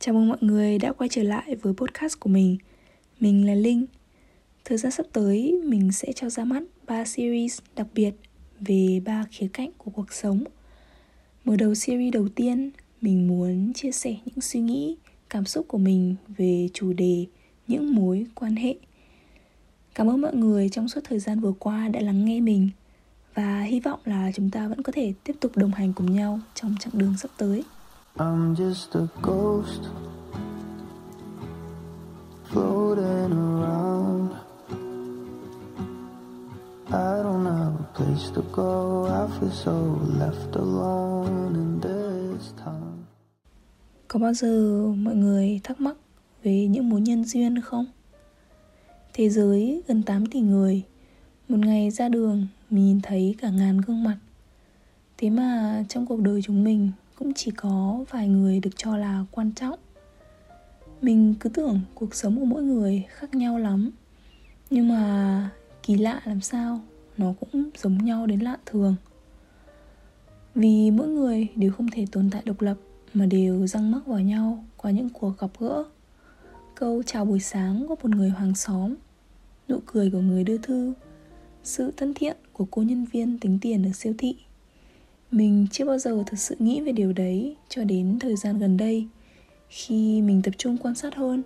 Chào mừng mọi người đã quay trở lại với podcast của mình. Mình là Linh. Thời gian sắp tới mình sẽ cho ra mắt 3 series đặc biệt về ba khía cạnh của cuộc sống. Mở đầu series đầu tiên, mình muốn chia sẻ những suy nghĩ, cảm xúc của mình về chủ đề những mối quan hệ. Cảm ơn mọi người trong suốt thời gian vừa qua đã lắng nghe mình và hy vọng là chúng ta vẫn có thể tiếp tục đồng hành cùng nhau trong chặng đường sắp tới. I'm just a ghost floating around. I don't have a place to go. I feel so left alone in this town. Có bao giờ mọi người thắc mắc về những mối nhân duyên không? Thế giới gần 8 tỷ người, Một ngày ra đường, mình nhìn thấy cả ngàn gương mặt Thế mà trong cuộc đời chúng mình cũng chỉ có vài người được cho là quan trọng. Mình cứ tưởng cuộc sống của mỗi người khác nhau lắm. Nhưng mà kỳ lạ làm sao, Nó cũng giống nhau đến lạ thường. Vì mỗi người đều không thể tồn tại độc lập, Mà đều răng mắc vào nhau qua những cuộc gặp gỡ. Câu chào buổi sáng của một người hàng xóm, nụ cười của người đưa thư, sự thân thiện của cô nhân viên tính tiền ở siêu thị mình chưa bao giờ thực sự nghĩ về điều đấy cho đến thời gian gần đây. Khi mình tập trung quan sát hơn,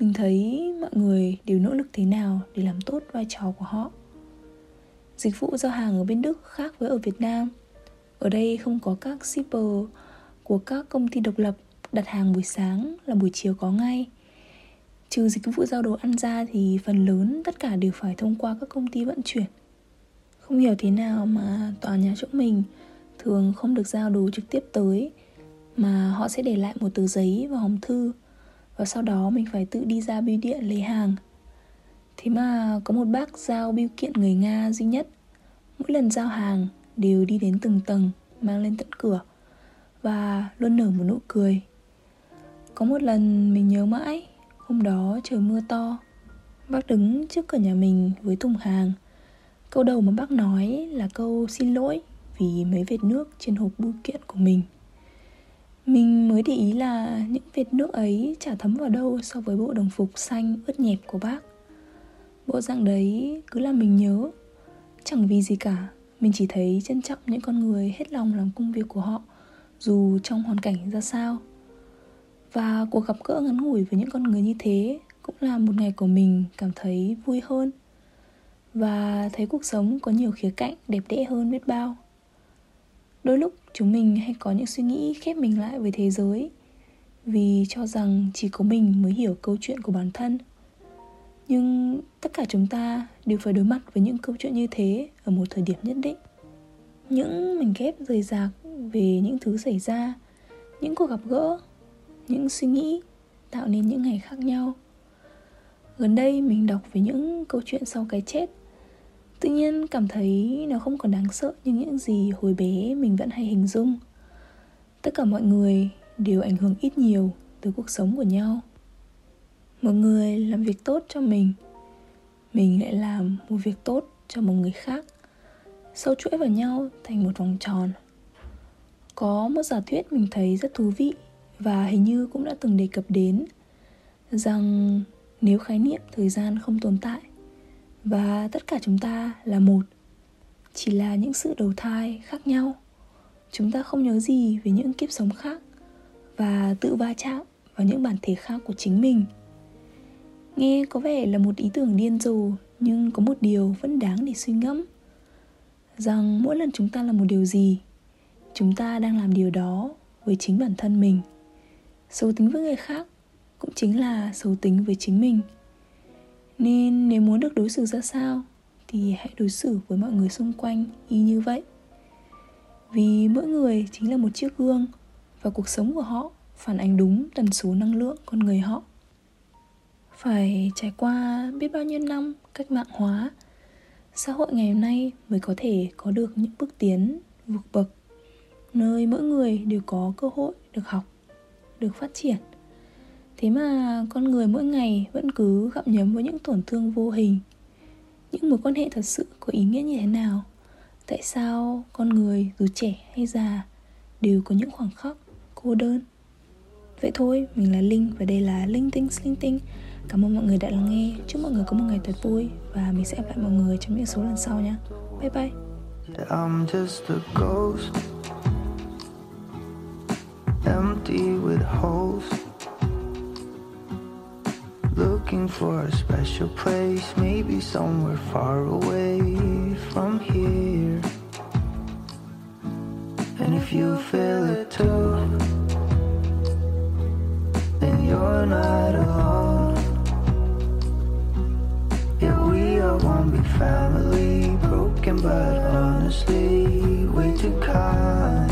mình thấy mọi người đều nỗ lực thế nào để làm tốt vai trò của họ. Dịch vụ giao hàng ở bên đức khác với ở việt nam. Ở đây không có các shipper của các công ty độc lập đặt hàng buổi sáng là buổi chiều có ngay. Trừ dịch vụ giao đồ ăn ra thì phần lớn tất cả đều phải thông qua các công ty vận chuyển. Không hiểu thế nào mà tòa nhà chỗ mình thường không được giao đồ trực tiếp tới, Mà họ sẽ để lại một tờ giấy và hòm thư. Và sau đó mình phải tự đi ra bưu điện lấy hàng. Thế mà có một bác giao bưu kiện người Nga duy nhất. Mỗi lần giao hàng đều đi đến từng tầng, mang lên tận cửa, Và luôn nở một nụ cười. Có một lần mình nhớ mãi, Hôm đó trời mưa to. Bác đứng trước cửa nhà mình với thùng hàng. Câu đầu mà bác nói là câu xin lỗi. Vì mấy vệt nước trên hộp bưu kiện của mình. Mình mới để ý là những vệt nước ấy chả thấm vào đâu so với bộ đồng phục xanh ướt nhẹp của bác. Bộ dạng đấy cứ làm mình nhớ. Chẳng vì gì cả, Mình chỉ thấy trân trọng những con người hết lòng làm công việc của họ, Dù trong hoàn cảnh ra sao. Và cuộc gặp gỡ ngắn ngủi với những con người như thế cũng là một ngày của mình cảm thấy vui hơn. Và thấy cuộc sống có nhiều khía cạnh đẹp đẽ hơn biết bao đôi lúc chúng mình hay có những suy nghĩ khép mình lại với thế giới vì cho rằng chỉ có mình mới hiểu câu chuyện của bản thân. Nhưng tất cả chúng ta đều phải đối mặt với những câu chuyện như thế ở một thời điểm nhất định. Những mình ghép rời rạc về những thứ xảy ra, những cuộc gặp gỡ, những suy nghĩ tạo nên những ngày khác nhau. Gần đây mình đọc về những câu chuyện sau cái chết tự nhiên cảm thấy nó không còn đáng sợ như những gì hồi bé mình vẫn hay hình dung. Tất cả mọi người đều ảnh hưởng ít nhiều từ cuộc sống của nhau. Một người làm việc tốt cho mình mình lại làm một việc tốt cho một người khác, sâu chuỗi vào nhau thành một vòng tròn. Có một giả thuyết mình thấy rất thú vị và hình như cũng đã từng đề cập đến rằng nếu khái niệm thời gian không tồn tại và tất cả chúng ta là một, chỉ là những sự đầu thai khác nhau. Chúng ta không nhớ gì về những kiếp sống khác và tự va chạm vào những bản thể khác của chính mình. Nghe có vẻ là một ý tưởng điên rồ, nhưng có một điều vẫn đáng để suy ngẫm. Rằng mỗi lần chúng ta làm một điều gì, chúng ta đang làm điều đó với chính bản thân mình. Xấu tính với người khác cũng chính là xấu tính với chính mình nên nếu muốn được đối xử ra sao, thì hãy đối xử với mọi người xung quanh y như vậy. Vì mỗi người chính là một chiếc gương, và cuộc sống của họ phản ánh đúng tần số năng lượng con người họ. Phải trải qua biết bao nhiêu năm cách mạng hóa, xã hội ngày hôm nay mới có thể có được những bước tiến vượt bậc, nơi mỗi người đều có cơ hội được học, được phát triển thế mà con người mỗi ngày vẫn cứ gặm nhấm với những tổn thương vô hình. Những mối quan hệ thật sự có ý nghĩa như thế nào? Tại sao con người dù trẻ hay già đều có những khoảng khắc cô đơn? Vậy thôi, mình là Linh và đây là Linh Tinh linh Tinh. Cảm ơn mọi người đã lắng nghe. Chúc mọi người có một ngày thật vui Và mình sẽ gặp lại mọi người trong những số lần sau nhé. Bye bye. I'm just a ghost Empty with holes. Looking for a special place Maybe somewhere far away from here. And if you feel it too Then you're not alone. Yeah, we are one big family Broken but honestly way too kind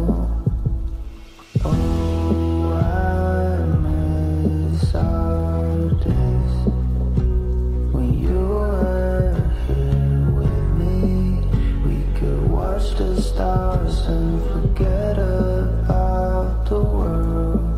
the stars and forget about the world.